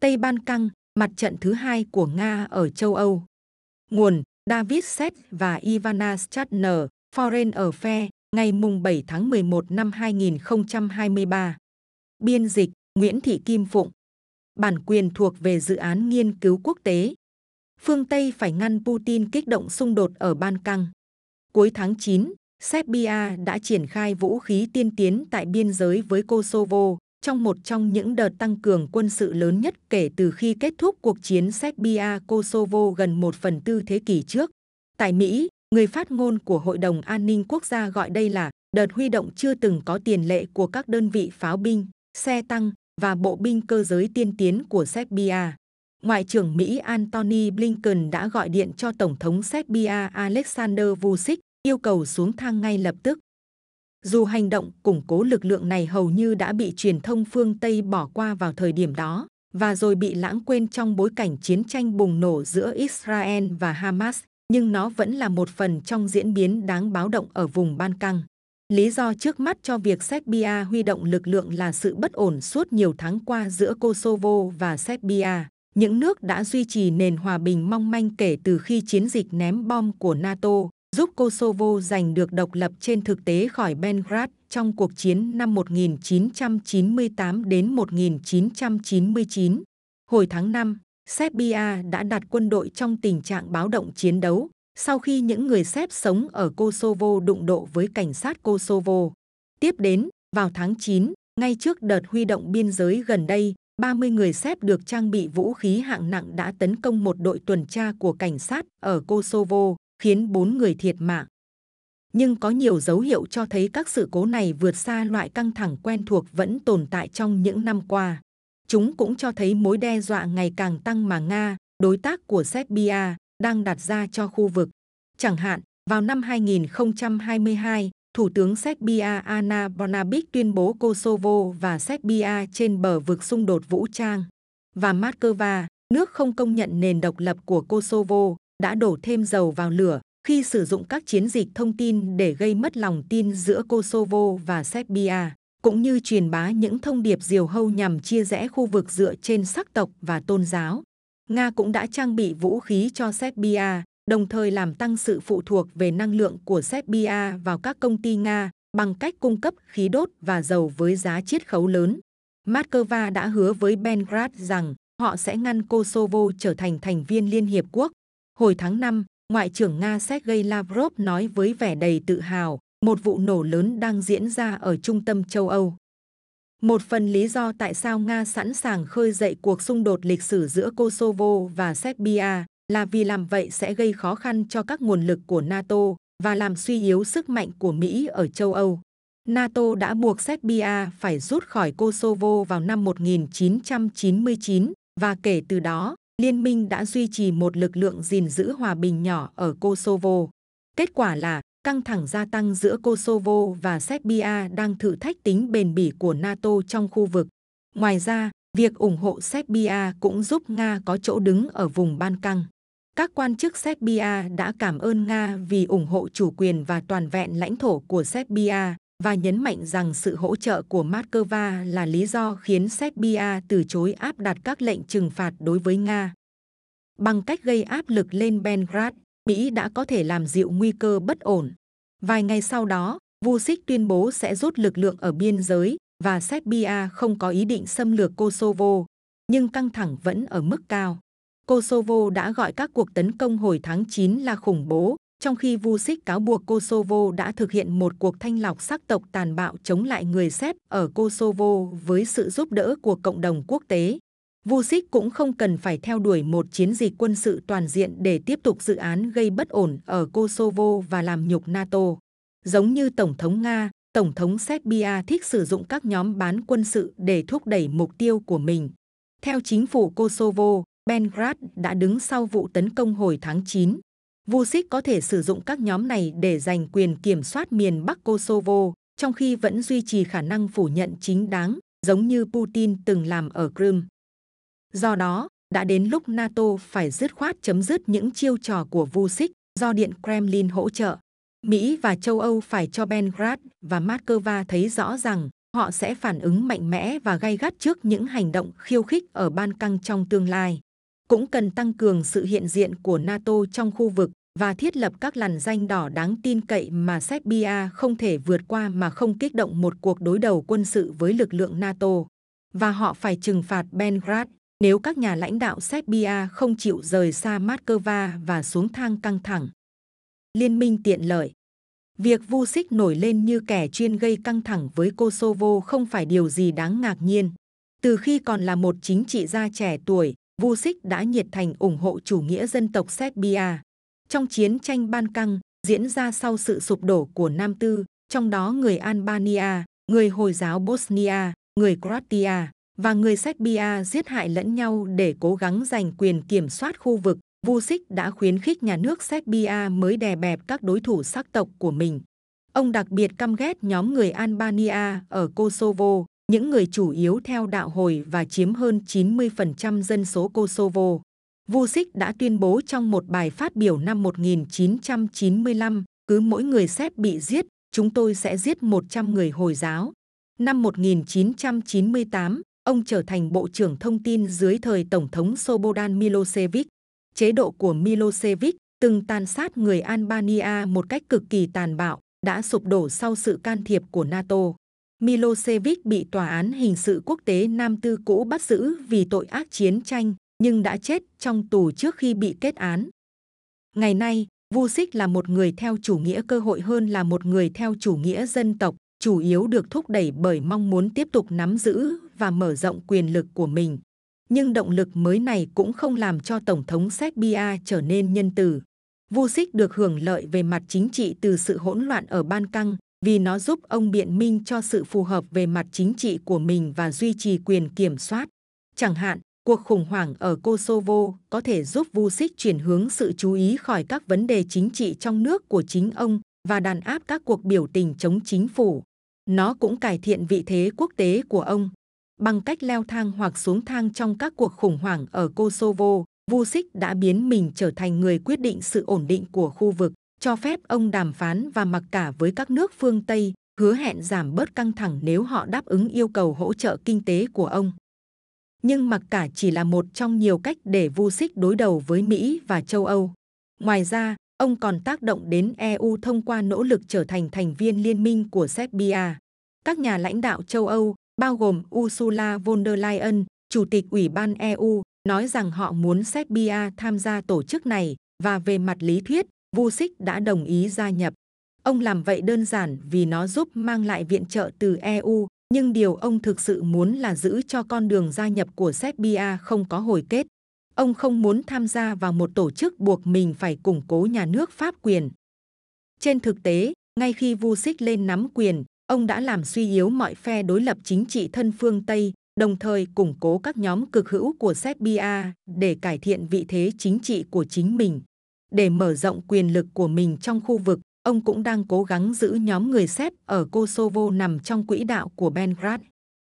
Tây Ban Căng, mặt trận thứ hai của Nga ở châu Âu. Nguồn David Set và Ivana Stratner, Foreign Affairs, ngày 7 tháng 11 năm 2023. Biên dịch Nguyễn Thị Kim Phụng. Bản quyền thuộc về dự án nghiên cứu quốc tế. Phương Tây phải ngăn Putin kích động xung đột ở Ban Căng. Cuối tháng 9, Serbia đã triển khai vũ khí tiên tiến tại biên giới với Kosovo, trong một trong những đợt tăng cường quân sự lớn nhất kể từ khi kết thúc cuộc chiến Serbia-Kosovo gần một phần tư thế kỷ trước. Tại Mỹ, người phát ngôn của Hội đồng An ninh Quốc gia gọi đây là đợt huy động chưa từng có tiền lệ của các đơn vị pháo binh, xe tăng và bộ binh cơ giới tiên tiến của Serbia. Ngoại trưởng Mỹ Antony Blinken đã gọi điện cho Tổng thống Serbia Alexander Vučić yêu cầu xuống thang ngay lập tức. Dù hành động củng cố lực lượng này hầu như đã bị truyền thông phương Tây bỏ qua vào thời điểm đó và rồi bị lãng quên trong bối cảnh chiến tranh bùng nổ giữa Israel và Hamas, nhưng nó vẫn là một phần trong diễn biến đáng báo động ở vùng Ban Căng. Lý do trước mắt cho việc Serbia huy động lực lượng là sự bất ổn suốt nhiều tháng qua giữa Kosovo và Serbia. Những nước đã duy trì nền hòa bình mong manh kể từ khi chiến dịch ném bom của NATO giúp Kosovo giành được độc lập trên thực tế khỏi Belgrade trong cuộc chiến năm 1998 đến 1999. Hồi tháng 5, Serbia đã đặt quân đội trong tình trạng báo động chiến đấu sau khi những người Séc sống ở Kosovo đụng độ với cảnh sát Kosovo. Tiếp đến, vào tháng 9, ngay trước đợt huy động biên giới gần đây, 30 người Séc được trang bị vũ khí hạng nặng đã tấn công một đội tuần tra của cảnh sát ở Kosovo, khiến 4 người thiệt mạng. Nhưng có nhiều dấu hiệu cho thấy các sự cố này vượt xa loại căng thẳng quen thuộc vẫn tồn tại trong những năm qua. Chúng cũng cho thấy mối đe dọa ngày càng tăng mà Nga, đối tác của Serbia, đang đặt ra cho khu vực. Chẳng hạn, vào năm 2022, Thủ tướng Serbia Ana Brnabic tuyên bố Kosovo và Serbia trên bờ vực xung đột vũ trang. Và Moscow, nước không công nhận nền độc lập của Kosovo, đã đổ thêm dầu vào lửa khi sử dụng các chiến dịch thông tin để gây mất lòng tin giữa Kosovo và Serbia, cũng như truyền bá những thông điệp diều hâu nhằm chia rẽ khu vực dựa trên sắc tộc và tôn giáo. Nga cũng đã trang bị vũ khí cho Serbia, đồng thời làm tăng sự phụ thuộc về năng lượng của Serbia vào các công ty Nga bằng cách cung cấp khí đốt và dầu với giá chiết khấu lớn. Moscow đã hứa với Belgrade rằng họ sẽ ngăn Kosovo trở thành thành viên Liên Hiệp Quốc. Hồi tháng 5, Ngoại trưởng Nga Sergei Lavrov nói với vẻ đầy tự hào, một vụ nổ lớn đang diễn ra ở trung tâm châu Âu. Một phần lý do tại sao Nga sẵn sàng khơi dậy cuộc xung đột lịch sử giữa Kosovo và Serbia là vì làm vậy sẽ gây khó khăn cho các nguồn lực của NATO và làm suy yếu sức mạnh của Mỹ ở châu Âu. NATO đã buộc Serbia phải rút khỏi Kosovo vào năm 1999 và kể từ đó, liên minh đã duy trì một lực lượng gìn giữ hòa bình nhỏ ở Kosovo. Kết quả là căng thẳng gia tăng giữa Kosovo và Serbia đang thử thách tính bền bỉ của NATO trong khu vực. Ngoài ra, việc ủng hộ Serbia cũng giúp Nga có chỗ đứng ở vùng Ban Căng. Các quan chức Serbia đã cảm ơn Nga vì ủng hộ chủ quyền và toàn vẹn lãnh thổ của Serbia và nhấn mạnh rằng sự hỗ trợ của Moscow là lý do khiến Serbia từ chối áp đặt các lệnh trừng phạt đối với Nga. Bằng cách gây áp lực lên Belgrade, Mỹ đã có thể làm dịu nguy cơ bất ổn. Vài ngày sau đó, Vucic tuyên bố sẽ rút lực lượng ở biên giới và Serbia không có ý định xâm lược Kosovo, nhưng căng thẳng vẫn ở mức cao. Kosovo đã gọi các cuộc tấn công hồi tháng 9 là khủng bố, trong khi Vucic cáo buộc Kosovo đã thực hiện một cuộc thanh lọc sắc tộc tàn bạo chống lại người Séc ở Kosovo với sự giúp đỡ của cộng đồng quốc tế. Vucic cũng không cần phải theo đuổi một chiến dịch quân sự toàn diện để tiếp tục dự án gây bất ổn ở Kosovo và làm nhục NATO. Giống như Tổng thống Nga, Tổng thống Serbia thích sử dụng các nhóm bán quân sự để thúc đẩy mục tiêu của mình. Theo chính phủ Kosovo, Belgrade đã đứng sau vụ tấn công hồi tháng 9. Vucic có thể sử dụng các nhóm này để giành quyền kiểm soát miền Bắc Kosovo, trong khi vẫn duy trì khả năng phủ nhận chính đáng, giống như Putin từng làm ở Crimea. Do đó, đã đến lúc NATO phải dứt khoát chấm dứt những chiêu trò của Vucic do Điện Kremlin hỗ trợ. Mỹ và châu Âu phải cho Belgrade và Moscow thấy rõ rằng họ sẽ phản ứng mạnh mẽ và gay gắt trước những hành động khiêu khích ở Ban Căng trong tương lai. Cũng cần tăng cường sự hiện diện của NATO trong khu vực và thiết lập các làn danh đỏ đáng tin cậy mà Serbia không thể vượt qua mà không kích động một cuộc đối đầu quân sự với lực lượng NATO. Và họ phải trừng phạt Belgrade nếu các nhà lãnh đạo Serbia không chịu rời xa Moscow và xuống thang căng thẳng. Liên minh tiện lợi Việc Vucic nổi lên như kẻ chuyên gây căng thẳng với Kosovo không phải điều gì đáng ngạc nhiên. Từ khi còn là một chính trị gia trẻ tuổi, Vucic đã nhiệt thành ủng hộ chủ nghĩa dân tộc Serbia. Trong chiến tranh Ban Căng diễn ra sau sự sụp đổ của Nam Tư, trong đó người Albania, người Hồi giáo Bosnia, người Croatia và người Serbia giết hại lẫn nhau để cố gắng giành quyền kiểm soát khu vực, Vucic đã khuyến khích nhà nước Serbia mới đè bẹp các đối thủ sắc tộc của mình. Ông đặc biệt căm ghét nhóm người Albania ở Kosovo, những người chủ yếu theo đạo hồi và chiếm hơn 90% dân số Kosovo. Vucic đã tuyên bố trong một bài phát biểu năm 1995, cứ mỗi người Séc bị giết, chúng tôi sẽ giết 100 người Hồi giáo. Năm 1998, ông trở thành Bộ trưởng Thông tin dưới thời Tổng thống Slobodan Milosevic. Chế độ của Milosevic từng tàn sát người Albania một cách cực kỳ tàn bạo, đã sụp đổ sau sự can thiệp của NATO. Milosevic bị Tòa án Hình sự Quốc tế Nam Tư cũ bắt giữ vì tội ác chiến tranh, nhưng đã chết trong tù trước khi bị kết án. Ngày nay, Vu Xích là một người theo chủ nghĩa cơ hội hơn là một người theo chủ nghĩa dân tộc, chủ yếu được thúc đẩy bởi mong muốn tiếp tục nắm giữ và mở rộng quyền lực của mình. Nhưng động lực mới này cũng không làm cho Tổng thống Serbia trở nên nhân từ. Vu Xích được hưởng lợi về mặt chính trị từ sự hỗn loạn ở Ban Căng vì nó giúp ông biện minh cho sự phù hợp về mặt chính trị của mình và duy trì quyền kiểm soát. Chẳng hạn, cuộc khủng hoảng ở Kosovo có thể giúp Vucic chuyển hướng sự chú ý khỏi các vấn đề chính trị trong nước của chính ông và đàn áp các cuộc biểu tình chống chính phủ. Nó cũng cải thiện vị thế quốc tế của ông. Bằng cách leo thang hoặc xuống thang trong các cuộc khủng hoảng ở Kosovo, Vucic đã biến mình trở thành người quyết định sự ổn định của khu vực, cho phép ông đàm phán và mặc cả với các nước phương Tây, hứa hẹn giảm bớt căng thẳng nếu họ đáp ứng yêu cầu hỗ trợ kinh tế của ông. Nhưng mặc cả chỉ là một trong nhiều cách để Vucic đối đầu với Mỹ và châu Âu. Ngoài ra, ông còn tác động đến EU thông qua nỗ lực trở thành thành viên liên minh của Serbia. Các nhà lãnh đạo châu Âu, bao gồm Ursula von der Leyen, Chủ tịch Ủy ban EU, nói rằng họ muốn Serbia tham gia tổ chức này và về mặt lý thuyết, Vucic đã đồng ý gia nhập. Ông làm vậy đơn giản vì nó giúp mang lại viện trợ từ EU, nhưng điều ông thực sự muốn là giữ cho con đường gia nhập của Serbia không có hồi kết. Ông không muốn tham gia vào một tổ chức buộc mình phải củng cố nhà nước pháp quyền. Trên thực tế, ngay khi Vucic lên nắm quyền, ông đã làm suy yếu mọi phe đối lập chính trị thân phương Tây, đồng thời củng cố các nhóm cực hữu của Serbia để cải thiện vị thế chính trị của chính mình. Để mở rộng quyền lực của mình trong khu vực, ông cũng đang cố gắng giữ nhóm người Séc ở Kosovo nằm trong quỹ đạo của Belgrade.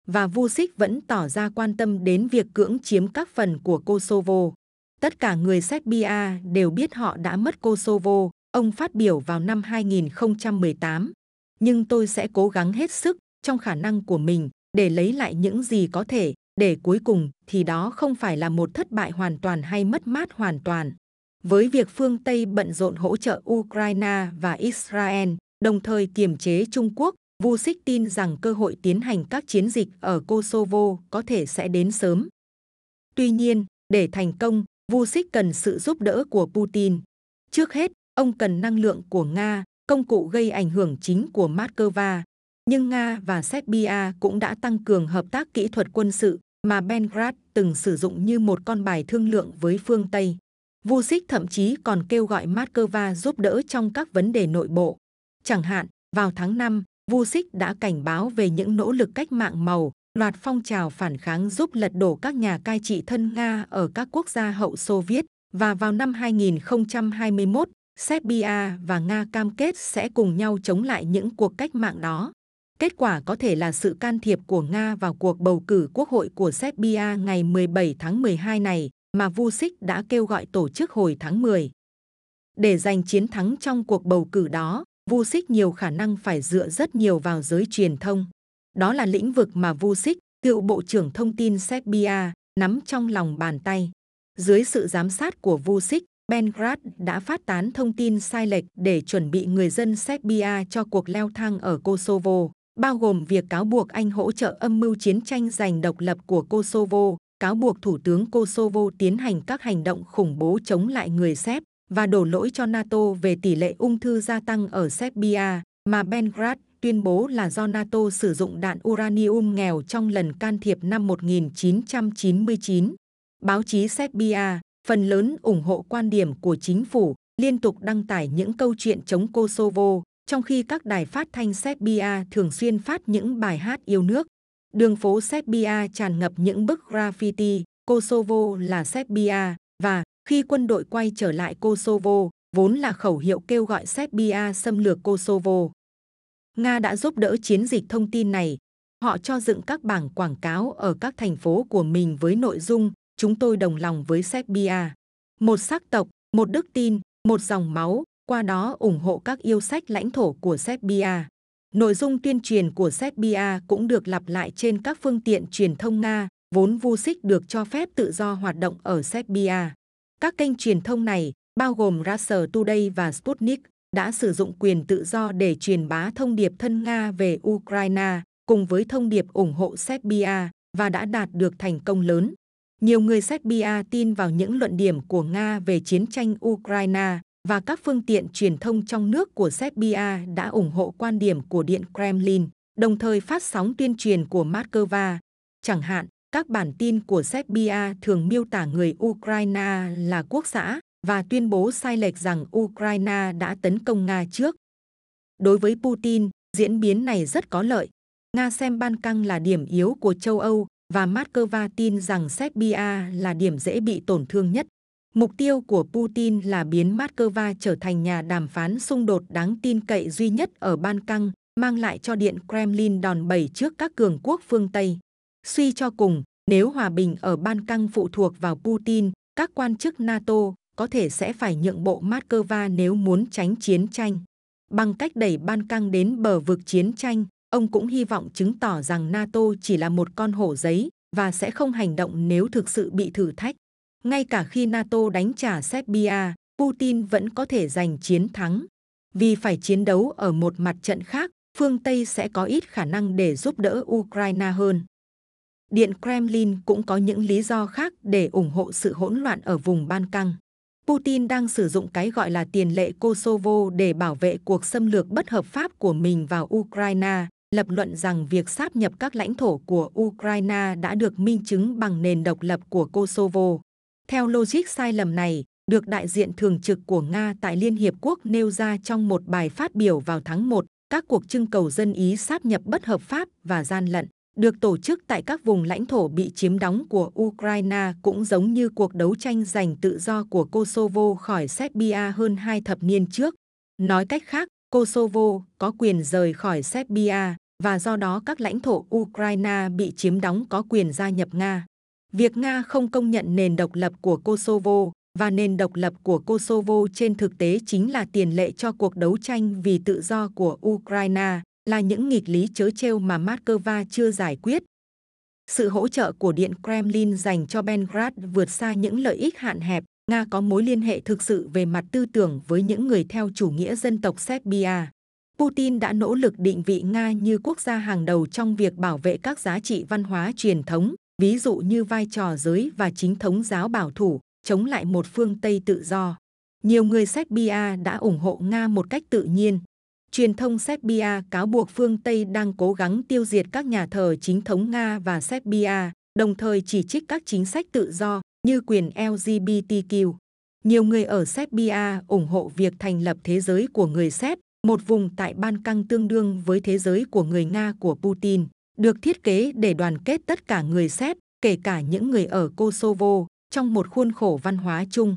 Và Vucic vẫn tỏ ra quan tâm đến việc cưỡng chiếm các phần của Kosovo. Tất cả người Serbia đều biết họ đã mất Kosovo, ông phát biểu vào năm 2018. Nhưng tôi sẽ cố gắng hết sức trong khả năng của mình để lấy lại những gì có thể, để cuối cùng thì đó không phải là một thất bại hoàn toàn hay mất mát hoàn toàn. Với việc phương Tây bận rộn hỗ trợ Ukraine và Israel, đồng thời kiềm chế Trung Quốc, Vucic tin rằng cơ hội tiến hành các chiến dịch ở Kosovo có thể sẽ đến sớm. Tuy nhiên, để thành công, Vucic cần sự giúp đỡ của Putin. Trước hết, ông cần năng lượng của Nga, công cụ gây ảnh hưởng chính của Moscow. Nhưng Nga và Serbia cũng đã tăng cường hợp tác kỹ thuật quân sự mà Belgrade từng sử dụng như một con bài thương lượng với phương Tây. Vucic thậm chí còn kêu gọi Moscow giúp đỡ trong các vấn đề nội bộ. Chẳng hạn, vào tháng 5, Vucic đã cảnh báo về những nỗ lực cách mạng màu, loạt phong trào phản kháng giúp lật đổ các nhà cai trị thân Nga ở các quốc gia hậu Xô Viết. Và vào năm 2021, Serbia và Nga cam kết sẽ cùng nhau chống lại những cuộc cách mạng đó. Kết quả có thể là sự can thiệp của Nga vào cuộc bầu cử quốc hội của Serbia ngày 17 tháng 12 này, mà Vucic đã kêu gọi tổ chức hồi tháng 10. Để giành chiến thắng trong cuộc bầu cử đó, Vucic nhiều khả năng phải dựa rất nhiều vào giới truyền thông. Đó là lĩnh vực mà Vucic, cựu Bộ trưởng Thông tin Serbia, nắm trong lòng bàn tay. Dưới sự giám sát của Vucic, Belgrade đã phát tán thông tin sai lệch để chuẩn bị người dân Serbia cho cuộc leo thang ở Kosovo, bao gồm việc cáo buộc Anh hỗ trợ âm mưu chiến tranh giành độc lập của Kosovo, cáo buộc Thủ tướng Kosovo tiến hành các hành động khủng bố chống lại người Séc và đổ lỗi cho NATO về tỷ lệ ung thư gia tăng ở Serbia, mà Belgrade tuyên bố là do NATO sử dụng đạn uranium nghèo trong lần can thiệp năm 1999. Báo chí Serbia, phần lớn ủng hộ quan điểm của chính phủ, liên tục đăng tải những câu chuyện chống Kosovo, trong khi các đài phát thanh Serbia thường xuyên phát những bài hát yêu nước. Đường phố Serbia tràn ngập những bức graffiti, Kosovo là Serbia, và khi quân đội quay trở lại Kosovo, vốn là khẩu hiệu kêu gọi Serbia xâm lược Kosovo. Nga đã giúp đỡ chiến dịch thông tin này. Họ cho dựng các bảng quảng cáo ở các thành phố của mình với nội dung Chúng tôi đồng lòng với Serbia. Một sắc tộc, một đức tin, một dòng máu, qua đó ủng hộ các yêu sách lãnh thổ của Serbia. Nội dung tuyên truyền của Serbia cũng được lặp lại trên các phương tiện truyền thông Nga, vốn Vucic được cho phép tự do hoạt động ở Serbia. Các kênh truyền thông này, bao gồm Russia Today và Sputnik, đã sử dụng quyền tự do để truyền bá thông điệp thân Nga về Ukraine, cùng với thông điệp ủng hộ Serbia, và đã đạt được thành công lớn. Nhiều người Serbia tin vào những luận điểm của Nga về chiến tranh Ukraine và các phương tiện truyền thông trong nước của Serbia đã ủng hộ quan điểm của Điện Kremlin, đồng thời phát sóng tuyên truyền của Moscow. Chẳng hạn, các bản tin của Serbia thường miêu tả người Ukraine là quốc xã và tuyên bố sai lệch rằng Ukraine đã tấn công Nga trước. Đối với Putin, diễn biến này rất có lợi. Nga xem Ban Căng là điểm yếu của châu Âu và Moscow tin rằng Serbia là điểm dễ bị tổn thương nhất. Mục tiêu của Putin là biến Moscow trở thành nhà đàm phán xung đột đáng tin cậy duy nhất ở Ban Căng, mang lại cho Điện Kremlin đòn bẩy trước các cường quốc phương Tây. Suy cho cùng, nếu hòa bình ở Ban Căng phụ thuộc vào Putin, các quan chức NATO có thể sẽ phải nhượng bộ Moscow nếu muốn tránh chiến tranh. Bằng cách đẩy Ban Căng đến bờ vực chiến tranh, Ông cũng hy vọng chứng tỏ rằng NATO chỉ là một con hổ giấy và sẽ không hành động nếu thực sự bị thử thách. Ngay cả khi NATO đánh trả Serbia, Putin vẫn có thể giành chiến thắng. Vì phải chiến đấu ở một mặt trận khác, phương Tây sẽ có ít khả năng để giúp đỡ Ukraine hơn. Điện Kremlin cũng có những lý do khác để ủng hộ sự hỗn loạn ở vùng Ban Căng. Putin đang sử dụng cái gọi là tiền lệ Kosovo để bảo vệ cuộc xâm lược bất hợp pháp của mình vào Ukraine, lập luận rằng việc sáp nhập các lãnh thổ của Ukraine đã được minh chứng bằng nền độc lập của Kosovo. Theo logic sai lầm này, được đại diện thường trực của Nga tại Liên Hiệp Quốc nêu ra trong một bài phát biểu vào tháng 1, các cuộc trưng cầu dân Ý sáp nhập bất hợp pháp và gian lận được tổ chức tại các vùng lãnh thổ bị chiếm đóng của Ukraine cũng giống như cuộc đấu tranh giành tự do của Kosovo khỏi Serbia hơn hai thập niên trước. Nói cách khác, Kosovo có quyền rời khỏi Serbia và do đó các lãnh thổ Ukraine bị chiếm đóng có quyền gia nhập Nga. Việc Nga không công nhận nền độc lập của Kosovo và nền độc lập của Kosovo trên thực tế chính là tiền lệ cho cuộc đấu tranh vì tự do của Ukraine, là những nghịch lý chớ trêu mà Moscow chưa giải quyết. Sự hỗ trợ của Điện Kremlin dành cho Belgrade vượt xa những lợi ích hạn hẹp, Nga có mối liên hệ thực sự về mặt tư tưởng với những người theo chủ nghĩa dân tộc Serbia. Putin đã nỗ lực định vị Nga như quốc gia hàng đầu trong việc bảo vệ các giá trị văn hóa truyền thống, ví dụ như vai trò giới và chính thống giáo bảo thủ, chống lại một phương Tây tự do. Nhiều người Serbia đã ủng hộ Nga một cách tự nhiên. Truyền thông Serbia cáo buộc phương Tây đang cố gắng tiêu diệt các nhà thờ chính thống Nga và Serbia, đồng thời chỉ trích các chính sách tự do, như quyền LGBTQ. Nhiều người ở Serbia ủng hộ việc thành lập thế giới của người Séc, một vùng tại Ban Căng tương đương với thế giới của người Nga của Putin, được thiết kế để đoàn kết tất cả người Séc, kể cả những người ở Kosovo, trong một khuôn khổ văn hóa chung.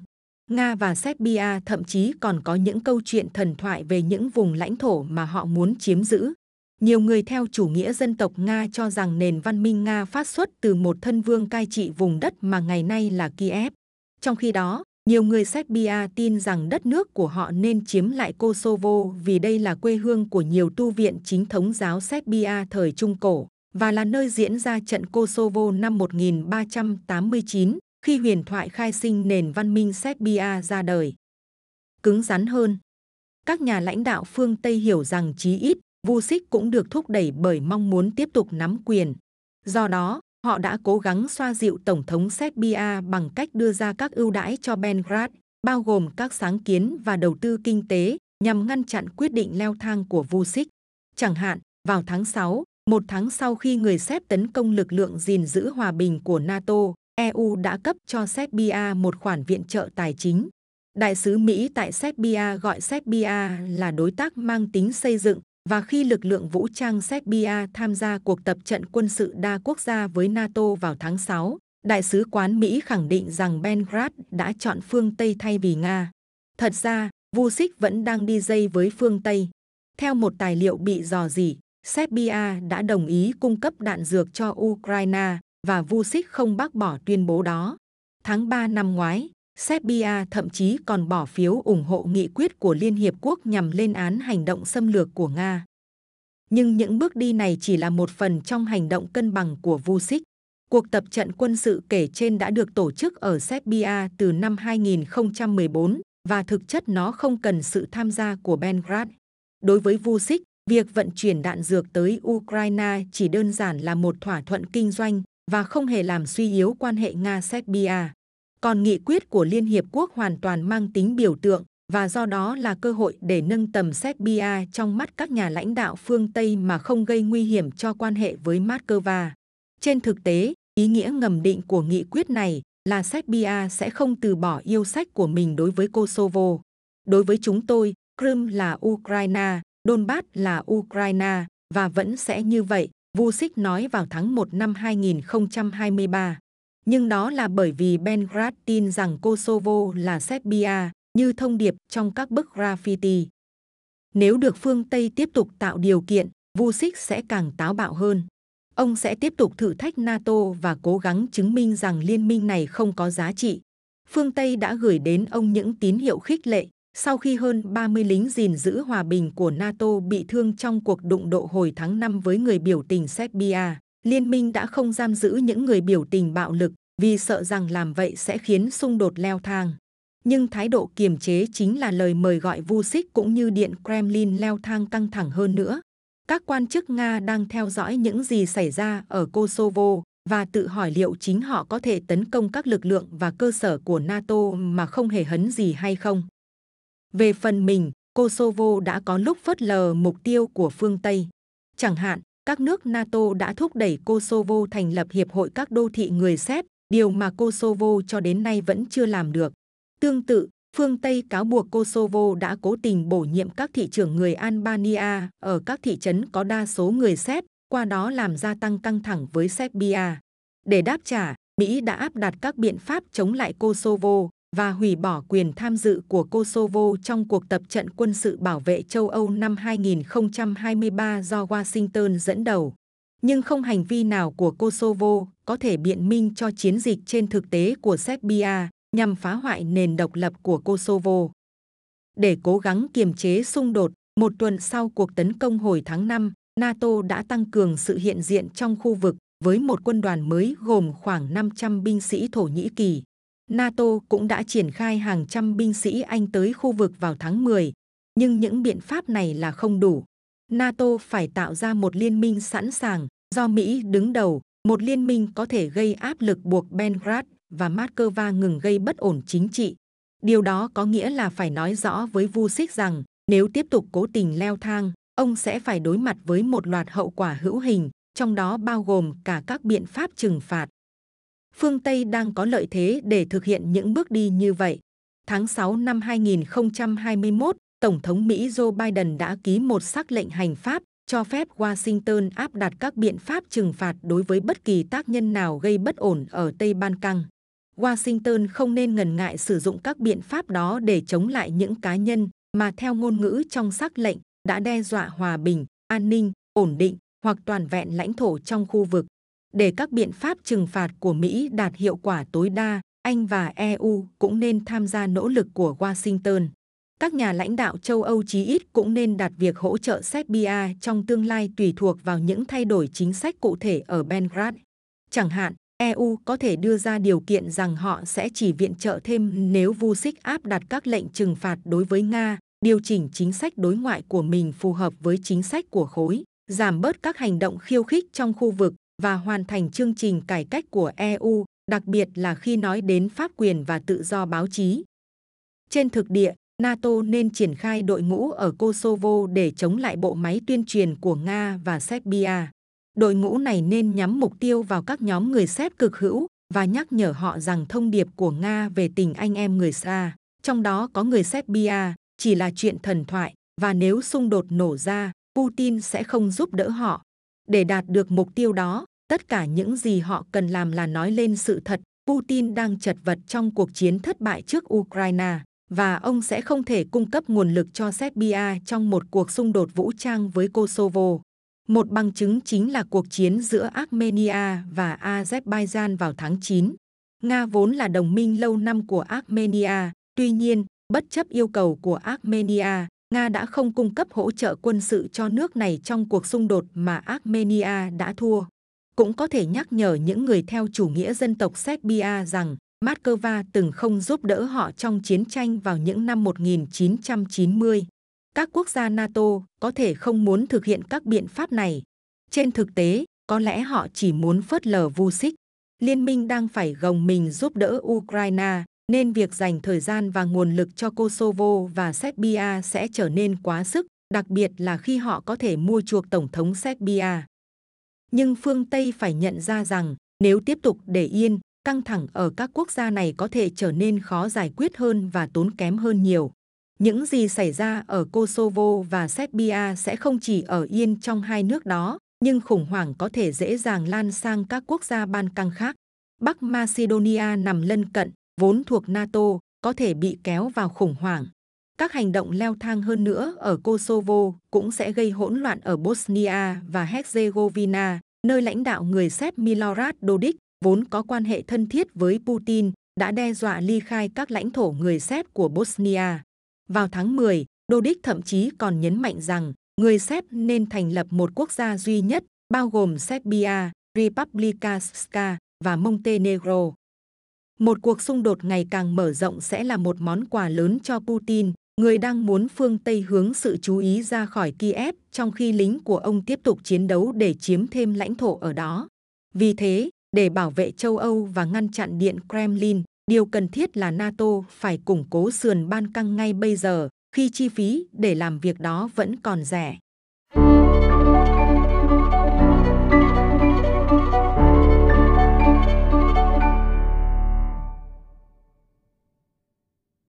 Nga và Serbia thậm chí còn có những câu chuyện thần thoại về những vùng lãnh thổ mà họ muốn chiếm giữ. Nhiều người theo chủ nghĩa dân tộc Nga cho rằng nền văn minh Nga phát xuất từ một thân vương cai trị vùng đất mà ngày nay là Kiev. Trong khi đó, nhiều người Serbia tin rằng đất nước của họ nên chiếm lại Kosovo vì đây là quê hương của nhiều tu viện chính thống giáo Serbia thời Trung Cổ và là nơi diễn ra trận Kosovo năm 1389 khi huyền thoại khai sinh nền văn minh Serbia ra đời. Cứng rắn hơn, các nhà lãnh đạo phương Tây hiểu rằng chí ít Vucic cũng được thúc đẩy bởi mong muốn tiếp tục nắm quyền. Do đó, họ đã cố gắng xoa dịu Tổng thống Serbia bằng cách đưa ra các ưu đãi cho Belgrade, bao gồm các sáng kiến và đầu tư kinh tế nhằm ngăn chặn quyết định leo thang của Vucic. Chẳng hạn, vào tháng 6, một tháng sau khi người Séc tấn công lực lượng gìn giữ hòa bình của NATO, EU đã cấp cho Serbia một khoản viện trợ tài chính. Đại sứ Mỹ tại Serbia gọi Serbia là đối tác mang tính xây dựng và khi lực lượng vũ trang Serbia tham gia cuộc tập trận quân sự đa quốc gia với NATO vào tháng 6, Đại sứ quán Mỹ khẳng định rằng Belgrade đã chọn phương Tây thay vì Nga. Thật ra, Vucic vẫn đang đi dây với phương Tây. Theo một tài liệu bị dò dỉ, Serbia đã đồng ý cung cấp đạn dược cho Ukraine và Vucic không bác bỏ tuyên bố đó. Tháng 3 năm ngoái, Serbia thậm chí còn bỏ phiếu ủng hộ nghị quyết của Liên Hiệp Quốc nhằm lên án hành động xâm lược của Nga. Nhưng những bước đi này chỉ là một phần trong hành động cân bằng của Vucic. Cuộc tập trận quân sự kể trên đã được tổ chức ở Serbia từ năm 2014 và thực chất nó không cần sự tham gia của Belgrade. Đối với Vucic, việc vận chuyển đạn dược tới Ukraine chỉ đơn giản là một thỏa thuận kinh doanh và không hề làm suy yếu quan hệ Nga-Serbia. Còn nghị quyết của Liên Hiệp Quốc hoàn toàn mang tính biểu tượng và do đó là cơ hội để nâng tầm Serbia trong mắt các nhà lãnh đạo phương Tây mà không gây nguy hiểm cho quan hệ với Moscow. Trên thực tế, ý nghĩa ngầm định của nghị quyết này là Serbia sẽ không từ bỏ yêu sách của mình đối với Kosovo. Đối với chúng tôi, Crimea là Ukraine, Donbass là Ukraine và vẫn sẽ như vậy, Vucic nói vào tháng 1 năm 2023 nhưng đó là bởi vì Belgrade tin rằng Kosovo là Serbia, như thông điệp trong các bức graffiti. Nếu được phương Tây tiếp tục tạo điều kiện, Vucic sẽ càng táo bạo hơn. Ông sẽ tiếp tục thử thách NATO và cố gắng chứng minh rằng liên minh này không có giá trị. Phương Tây đã gửi đến ông những tín hiệu khích lệ sau khi hơn 30 lính gìn giữ hòa bình của NATO bị thương trong cuộc đụng độ hồi tháng 5 với người biểu tình Serbia, liên minh đã không giam giữ những người biểu tình bạo lực vì sợ rằng làm vậy sẽ khiến xung đột leo thang. Nhưng thái độ kiềm chế chính là lời mời gọi Vucic cũng như Điện Kremlin leo thang căng thẳng hơn nữa. Các quan chức Nga đang theo dõi những gì xảy ra ở Kosovo và tự hỏi liệu chính họ có thể tấn công các lực lượng và cơ sở của NATO mà không hề hấn gì hay không. Về phần mình, Kosovo đã có lúc phớt lờ mục tiêu của phương Tây. Chẳng hạn, các nước NATO đã thúc đẩy Kosovo thành lập Hiệp hội các đô thị người Séc, điều mà Kosovo cho đến nay vẫn chưa làm được. Tương tự, phương Tây cáo buộc Kosovo đã cố tình bổ nhiệm các thị trưởng người Albania ở các thị trấn có đa số người Séc, qua đó làm gia tăng căng thẳng với Serbia. Để đáp trả, Mỹ đã áp đặt các biện pháp chống lại Kosovo, và hủy bỏ quyền tham dự của Kosovo trong cuộc tập trận quân sự bảo vệ châu Âu năm 2023 do Washington dẫn đầu. Nhưng không hành vi nào của Kosovo có thể biện minh cho chiến dịch trên thực tế của Serbia nhằm phá hoại nền độc lập của Kosovo. Để cố gắng kiềm chế xung đột, một tuần sau cuộc tấn công hồi tháng 5, NATO đã tăng cường sự hiện diện trong khu vực với một quân đoàn mới gồm khoảng 500 binh sĩ Thổ Nhĩ Kỳ. NATO cũng đã triển khai hàng trăm binh sĩ Anh tới khu vực vào tháng 10, nhưng những biện pháp này là không đủ. NATO phải tạo ra một liên minh sẵn sàng, do Mỹ đứng đầu, một liên minh có thể gây áp lực buộc Belgrade và Moscow ngừng gây bất ổn chính trị. Điều đó có nghĩa là phải nói rõ với Vucic rằng nếu tiếp tục cố tình leo thang, ông sẽ phải đối mặt với một loạt hậu quả hữu hình, trong đó bao gồm cả các biện pháp trừng phạt phương Tây đang có lợi thế để thực hiện những bước đi như vậy. Tháng 6 năm 2021, Tổng thống Mỹ Joe Biden đã ký một sắc lệnh hành pháp cho phép Washington áp đặt các biện pháp trừng phạt đối với bất kỳ tác nhân nào gây bất ổn ở Tây Ban Căng. Washington không nên ngần ngại sử dụng các biện pháp đó để chống lại những cá nhân mà theo ngôn ngữ trong sắc lệnh đã đe dọa hòa bình, an ninh, ổn định hoặc toàn vẹn lãnh thổ trong khu vực để các biện pháp trừng phạt của Mỹ đạt hiệu quả tối đa, Anh và EU cũng nên tham gia nỗ lực của Washington. Các nhà lãnh đạo châu Âu chí ít cũng nên đặt việc hỗ trợ Serbia trong tương lai tùy thuộc vào những thay đổi chính sách cụ thể ở Belgrade. Chẳng hạn, EU có thể đưa ra điều kiện rằng họ sẽ chỉ viện trợ thêm nếu Vucic áp đặt các lệnh trừng phạt đối với Nga, điều chỉnh chính sách đối ngoại của mình phù hợp với chính sách của khối, giảm bớt các hành động khiêu khích trong khu vực và hoàn thành chương trình cải cách của EU, đặc biệt là khi nói đến pháp quyền và tự do báo chí. Trên thực địa, NATO nên triển khai đội ngũ ở Kosovo để chống lại bộ máy tuyên truyền của Nga và Serbia. Đội ngũ này nên nhắm mục tiêu vào các nhóm người Séc cực hữu và nhắc nhở họ rằng thông điệp của Nga về tình anh em người xa, trong đó có người Serbia, chỉ là chuyện thần thoại và nếu xung đột nổ ra, Putin sẽ không giúp đỡ họ. Để đạt được mục tiêu đó, tất cả những gì họ cần làm là nói lên sự thật. Putin đang chật vật trong cuộc chiến thất bại trước Ukraine và ông sẽ không thể cung cấp nguồn lực cho Serbia trong một cuộc xung đột vũ trang với Kosovo. Một bằng chứng chính là cuộc chiến giữa Armenia và Azerbaijan vào tháng 9. Nga vốn là đồng minh lâu năm của Armenia, tuy nhiên, bất chấp yêu cầu của Armenia, Nga đã không cung cấp hỗ trợ quân sự cho nước này trong cuộc xung đột mà Armenia đã thua. Cũng có thể nhắc nhở những người theo chủ nghĩa dân tộc Serbia rằng Moscow từng không giúp đỡ họ trong chiến tranh vào những năm 1990 các quốc gia NATO có thể không muốn thực hiện các biện pháp này. Trên thực tế, có lẽ họ chỉ muốn phớt lờ Vucic. Liên minh đang phải gồng mình giúp đỡ Ukraine, nên việc dành thời gian và nguồn lực cho Kosovo và Serbia sẽ trở nên quá sức, đặc biệt là khi họ có thể mua chuộc Tổng thống Serbia. Nhưng phương Tây phải nhận ra rằng, nếu tiếp tục để yên, căng thẳng ở các quốc gia này có thể trở nên khó giải quyết hơn và tốn kém hơn nhiều. Những gì xảy ra ở Kosovo và Serbia sẽ không chỉ ở yên trong hai nước đó, nhưng khủng hoảng có thể dễ dàng lan sang các quốc gia Ban Căng khác. Bắc Macedonia nằm lân cận, vốn thuộc NATO, có thể bị kéo vào khủng hoảng. Các hành động leo thang hơn nữa ở Kosovo cũng sẽ gây hỗn loạn ở Bosnia và Herzegovina, nơi lãnh đạo người Séc Milorad Dodik, vốn có quan hệ thân thiết với Putin, đã đe dọa ly khai các lãnh thổ người Séc của Bosnia. Vào tháng 10, Dodik thậm chí còn nhấn mạnh rằng người Séc nên thành lập một quốc gia duy nhất, bao gồm Serbia, Republika Srpska và Montenegro. Một cuộc xung đột ngày càng mở rộng sẽ là một món quà lớn cho Putin, người đang muốn phương Tây hướng sự chú ý ra khỏi Kiev trong khi lính của ông tiếp tục chiến đấu để chiếm thêm lãnh thổ ở đó. Vì thế, để bảo vệ châu Âu và ngăn chặn Điện Kremlin, Điều cần thiết là NATO phải củng cố sườn ban căng ngay bây giờ, khi chi phí để làm việc đó vẫn còn rẻ.